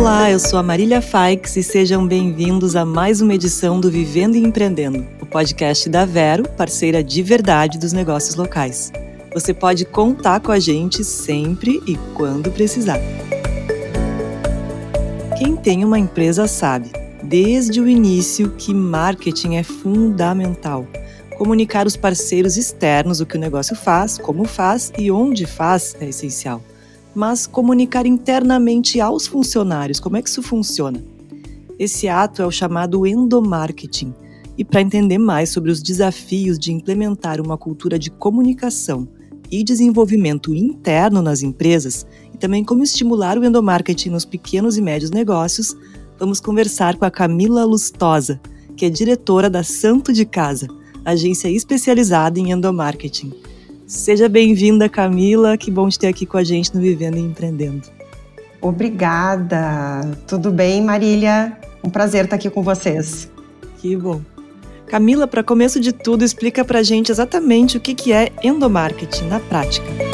Olá, eu sou a Marília Faix e sejam bem-vindos a mais uma edição do Vivendo e Empreendendo, o podcast da Vero, parceira de verdade dos negócios locais. Você pode contar com a gente sempre e quando precisar. Quem tem uma empresa sabe, desde o início, que marketing é fundamental. Comunicar os parceiros externos o que o negócio faz, como faz e onde faz é essencial mas comunicar internamente aos funcionários. Como é que isso funciona? Esse ato é o chamado endomarketing. E para entender mais sobre os desafios de implementar uma cultura de comunicação e desenvolvimento interno nas empresas, e também como estimular o endomarketing nos pequenos e médios negócios, vamos conversar com a Camila Lustosa, que é diretora da Santo de Casa, agência especializada em endomarketing. Seja bem-vinda, Camila. Que bom te ter aqui com a gente no Vivendo e Empreendendo. Obrigada. Tudo bem, Marília? Um prazer estar aqui com vocês. Que bom. Camila, para começo de tudo, explica para a gente exatamente o que é endomarketing na prática.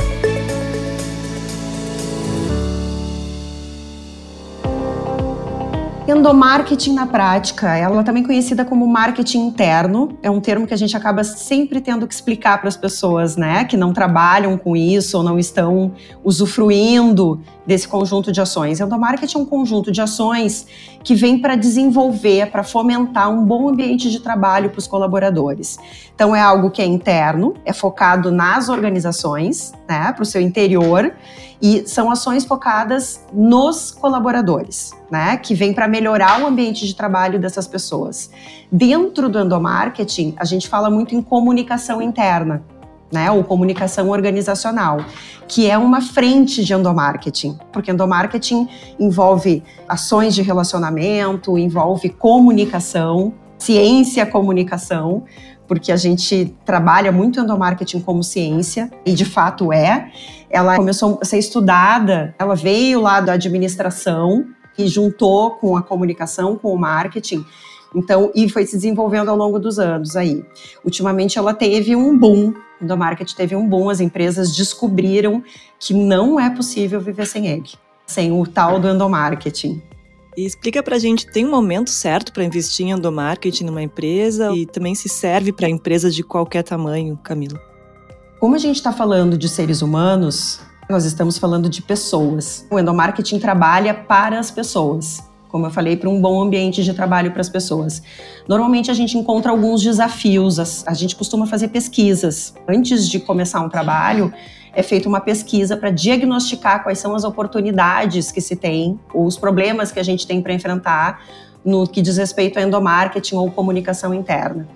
Endomarketing na prática, ela é também conhecida como marketing interno, é um termo que a gente acaba sempre tendo que explicar para as pessoas, né, que não trabalham com isso ou não estão usufruindo desse conjunto de ações. Endomarketing é um conjunto de ações que vem para desenvolver, para fomentar um bom ambiente de trabalho para os colaboradores. Então é algo que é interno, é focado nas organizações, né, para o seu interior e são ações focadas nos colaboradores, né? Que vem para melhorar o ambiente de trabalho dessas pessoas. Dentro do endomarketing, a gente fala muito em comunicação interna. Né, ou comunicação organizacional, que é uma frente de endomarketing, porque endomarketing envolve ações de relacionamento, envolve comunicação, ciência comunicação, porque a gente trabalha muito endomarketing como ciência, e de fato é. Ela começou a ser estudada, ela veio lá da administração e juntou com a comunicação, com o marketing. Então, e foi se desenvolvendo ao longo dos anos aí. Ultimamente ela teve um boom, o endomarketing teve um boom, as empresas descobriram que não é possível viver sem ele, sem o tal do endomarketing. E explica pra gente, tem um momento certo para investir em endomarketing numa empresa e também se serve para empresas de qualquer tamanho, Camila? Como a gente está falando de seres humanos, nós estamos falando de pessoas. O endomarketing trabalha para as pessoas. Como eu falei, para um bom ambiente de trabalho para as pessoas. Normalmente a gente encontra alguns desafios, a gente costuma fazer pesquisas. Antes de começar um trabalho, é feita uma pesquisa para diagnosticar quais são as oportunidades que se tem, os problemas que a gente tem para enfrentar no que diz respeito a endomarketing ou comunicação interna.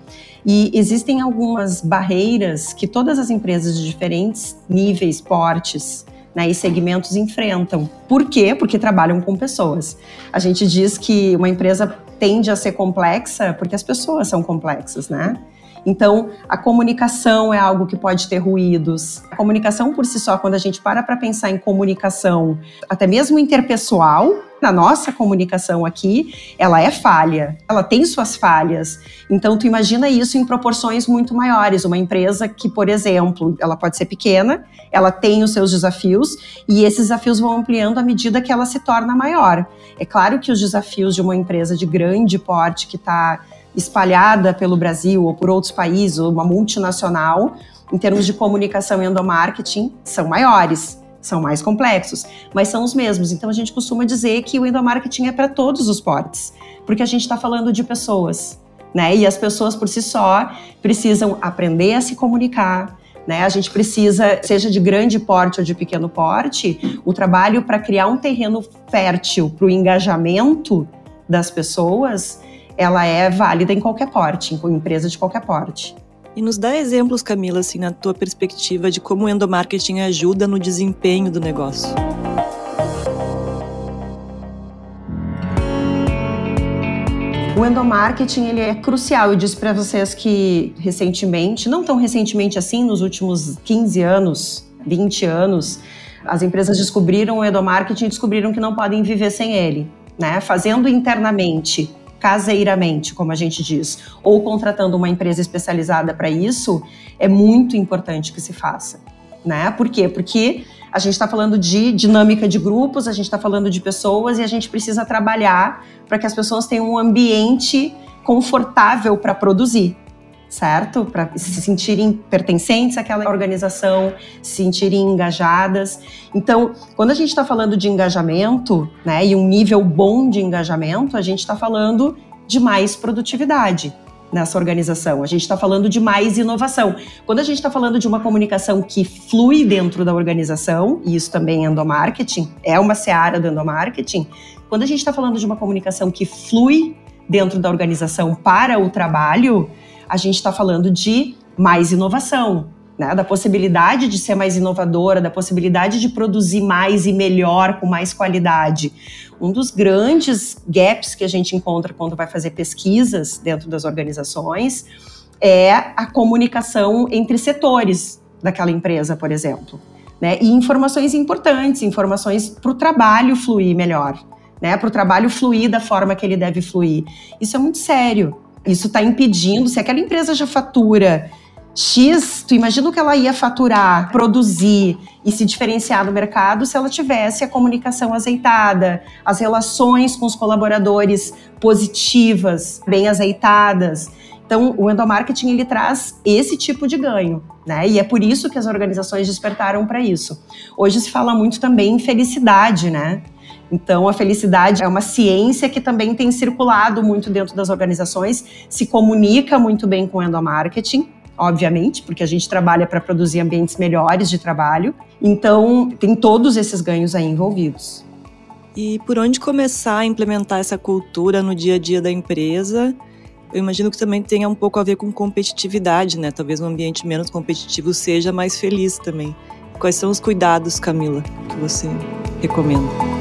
E existem algumas barreiras que todas as empresas de diferentes níveis, portes, né, e segmentos enfrentam. Por quê? Porque trabalham com pessoas. A gente diz que uma empresa tende a ser complexa porque as pessoas são complexas, né? Então, a comunicação é algo que pode ter ruídos. A comunicação por si só, quando a gente para para pensar em comunicação, até mesmo interpessoal, na nossa comunicação aqui, ela é falha, ela tem suas falhas. Então, tu imagina isso em proporções muito maiores. Uma empresa que, por exemplo, ela pode ser pequena, ela tem os seus desafios e esses desafios vão ampliando à medida que ela se torna maior. É claro que os desafios de uma empresa de grande porte que está espalhada pelo Brasil ou por outros países, ou uma multinacional, em termos de comunicação e endomarketing, são maiores, são mais complexos, mas são os mesmos. Então a gente costuma dizer que o endomarketing é para todos os portes, porque a gente está falando de pessoas, né? E as pessoas por si só precisam aprender a se comunicar, né? A gente precisa, seja de grande porte ou de pequeno porte, o trabalho para criar um terreno fértil para o engajamento das pessoas ela é válida em qualquer porte, em empresa de qualquer porte. E nos dá exemplos, Camila, assim, na tua perspectiva de como o endomarketing ajuda no desempenho do negócio. O endomarketing ele é crucial. Eu disse para vocês que recentemente, não tão recentemente assim, nos últimos 15 anos, 20 anos, as empresas descobriram o endomarketing e descobriram que não podem viver sem ele, né? Fazendo internamente caseiramente, como a gente diz, ou contratando uma empresa especializada para isso, é muito importante que se faça. Né? Por quê? Porque A gente está falando de dinâmica de grupos, a gente está falando de pessoas e a gente precisa trabalhar para que as pessoas tenham um ambiente confortável para produzir certo? Para se sentirem pertencentes àquela organização, se sentirem engajadas. Então, quando a gente está falando de engajamento, né, e um nível bom de engajamento, a gente está falando de mais produtividade nessa organização. A gente está falando de mais inovação. Quando a gente está falando de uma comunicação que flui dentro da organização, e isso também é endomarketing, é uma seara do endomarketing, quando a gente está falando de uma comunicação que flui dentro da organização para o trabalho, a gente está falando de mais inovação, né? da possibilidade de ser mais inovadora, da possibilidade de produzir mais e melhor, com mais qualidade. Um dos grandes gaps que a gente encontra quando vai fazer pesquisas dentro das organizações é a comunicação entre setores daquela empresa, por exemplo. Né? E informações importantes, informações para o trabalho fluir melhor, né? para o trabalho fluir da forma que ele deve fluir. Isso é muito sério. Isso está impedindo, se aquela empresa já fatura X, tu imagina o que ela ia faturar, produzir e se diferenciar no mercado se ela tivesse a comunicação azeitada, as relações com os colaboradores positivas, bem azeitadas. Então, o endomarketing ele traz esse tipo de ganho, né? E é por isso que as organizações despertaram para isso. Hoje se fala muito também em felicidade, né? Então, a felicidade é uma ciência que também tem circulado muito dentro das organizações, se comunica muito bem com o endomarketing, obviamente, porque a gente trabalha para produzir ambientes melhores de trabalho. Então, tem todos esses ganhos aí envolvidos. E por onde começar a implementar essa cultura no dia a dia da empresa? Eu imagino que também tenha um pouco a ver com competitividade, né? Talvez um ambiente menos competitivo seja mais feliz também. Quais são os cuidados, Camila, que você recomenda?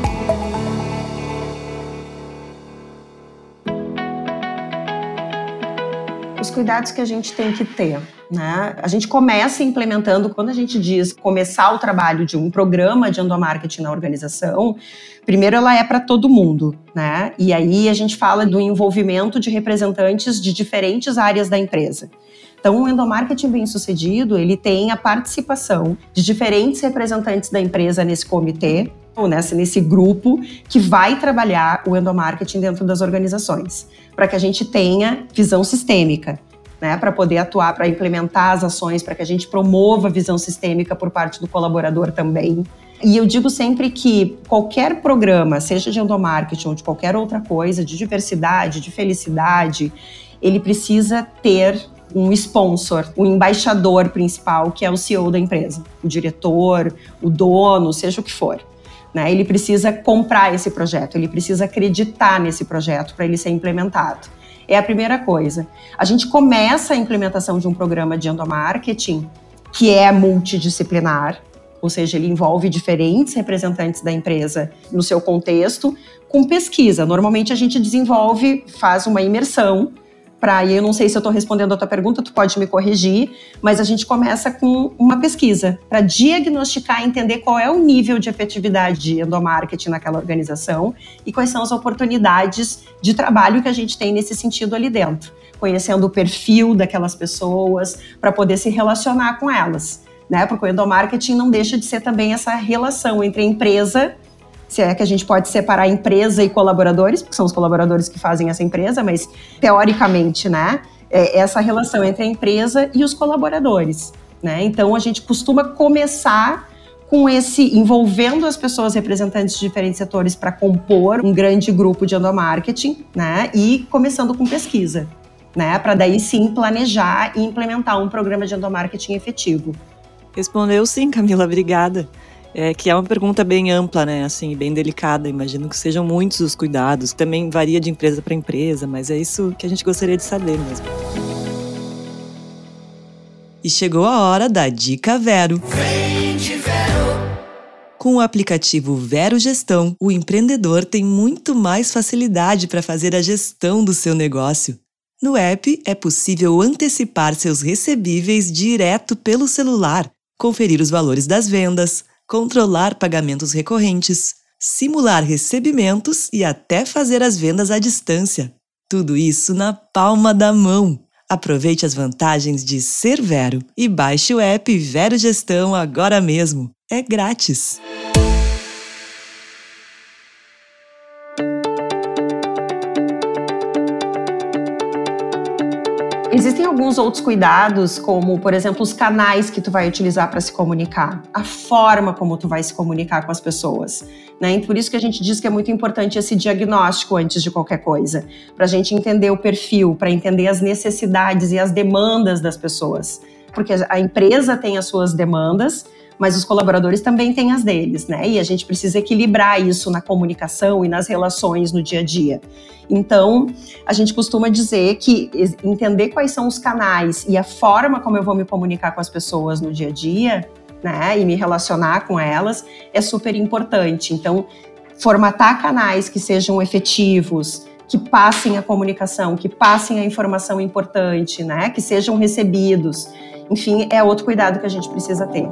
Os cuidados que a gente tem que ter. Né? A gente começa implementando, quando a gente diz começar o trabalho de um programa de endomarketing na organização, primeiro ela é para todo mundo, né? E aí a gente fala do envolvimento de representantes de diferentes áreas da empresa. Então, o endomarketing bem-sucedido, ele tem a participação de diferentes representantes da empresa nesse comitê, nessa, nesse grupo que vai trabalhar o endomarketing dentro das organizações, para que a gente tenha visão sistêmica. Né, para poder atuar, para implementar as ações, para que a gente promova a visão sistêmica por parte do colaborador também. E eu digo sempre que qualquer programa, seja de endomarketing ou de qualquer outra coisa, de diversidade, de felicidade, ele precisa ter um sponsor, um embaixador principal, que é o CEO da empresa, o diretor, o dono, seja o que for. Né? Ele precisa comprar esse projeto, ele precisa acreditar nesse projeto para ele ser implementado. É a primeira coisa. A gente começa a implementação de um programa de endomarketing que é multidisciplinar, ou seja, ele envolve diferentes representantes da empresa no seu contexto, com pesquisa. Normalmente a gente desenvolve, faz uma imersão para e eu não sei se eu estou respondendo a tua pergunta, tu pode me corrigir, mas a gente começa com uma pesquisa para diagnosticar e entender qual é o nível de efetividade de endomarketing naquela organização e quais são as oportunidades de trabalho que a gente tem nesse sentido ali dentro, conhecendo o perfil daquelas pessoas para poder se relacionar com elas. Né? Porque o endomarketing não deixa de ser também essa relação entre a empresa se é que a gente pode separar empresa e colaboradores, porque são os colaboradores que fazem essa empresa, mas teoricamente, né, é essa relação entre a empresa e os colaboradores, né? Então a gente costuma começar com esse envolvendo as pessoas representantes de diferentes setores para compor um grande grupo de endomarketing, né? E começando com pesquisa, né? Para daí sim planejar e implementar um programa de endomarketing efetivo. Respondeu sim, Camila, obrigada. É, que é uma pergunta bem ampla, né? Assim, bem delicada. Imagino que sejam muitos os cuidados. Também varia de empresa para empresa, mas é isso que a gente gostaria de saber mesmo. E chegou a hora da Dica Vero. Vero. Com o aplicativo Vero Gestão, o empreendedor tem muito mais facilidade para fazer a gestão do seu negócio. No app é possível antecipar seus recebíveis direto pelo celular, conferir os valores das vendas, controlar pagamentos recorrentes, simular recebimentos e até fazer as vendas à distância. Tudo isso na palma da mão. Aproveite as vantagens de ser Vero e baixe o app Vero Gestão agora mesmo. é grátis. Existem alguns outros cuidados, como, por exemplo, os canais que tu vai utilizar para se comunicar, a forma como tu vai se comunicar com as pessoas. Né? E por isso que a gente diz que é muito importante esse diagnóstico antes de qualquer coisa, para a gente entender o perfil, para entender as necessidades e as demandas das pessoas. Porque a empresa tem as suas demandas, mas os colaboradores também têm as deles, né? E a gente precisa equilibrar isso na comunicação e nas relações no dia a dia. Então, a gente costuma dizer que entender quais são os canais e a forma como eu vou me comunicar com as pessoas no dia a dia, né, e me relacionar com elas é super importante. Então, formatar canais que sejam efetivos, que passem a comunicação, que passem a informação importante, né, que sejam recebidos. Enfim, é outro cuidado que a gente precisa ter.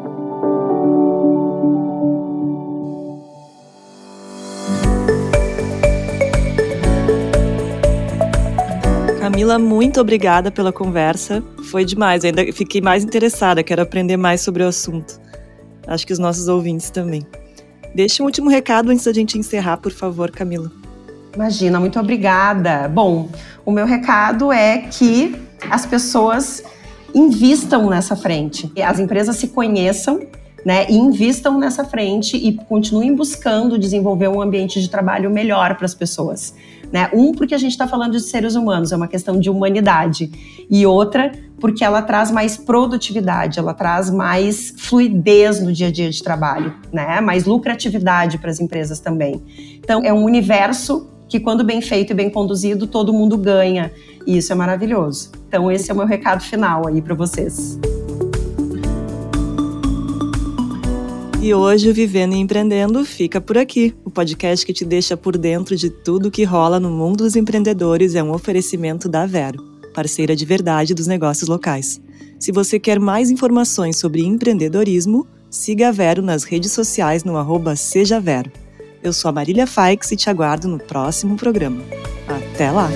Camila, muito obrigada pela conversa. Foi demais. Ainda fiquei mais interessada, quero aprender mais sobre o assunto. Acho que os nossos ouvintes também. Deixe um último recado antes da gente encerrar, por favor, Camila. Imagina, muito obrigada. Bom, o meu recado é que as pessoas invistam nessa frente. As empresas se conheçam né, e invistam nessa frente e continuem buscando desenvolver um ambiente de trabalho melhor para as pessoas. Né? Um, porque a gente está falando de seres humanos, é uma questão de humanidade. E outra, porque ela traz mais produtividade, ela traz mais fluidez no dia a dia de trabalho, né? mais lucratividade para as empresas também. Então, é um universo que, quando bem feito e bem conduzido, todo mundo ganha. E isso é maravilhoso. Então, esse é o meu recado final aí para vocês. E hoje o Vivendo e Empreendendo fica por aqui. O podcast que te deixa por dentro de tudo que rola no mundo dos empreendedores é um oferecimento da Vero, parceira de verdade dos negócios locais. Se você quer mais informações sobre empreendedorismo, siga a Vero nas redes sociais no arroba Seja Vero. Eu sou a Marília Faix e te aguardo no próximo programa. Até lá!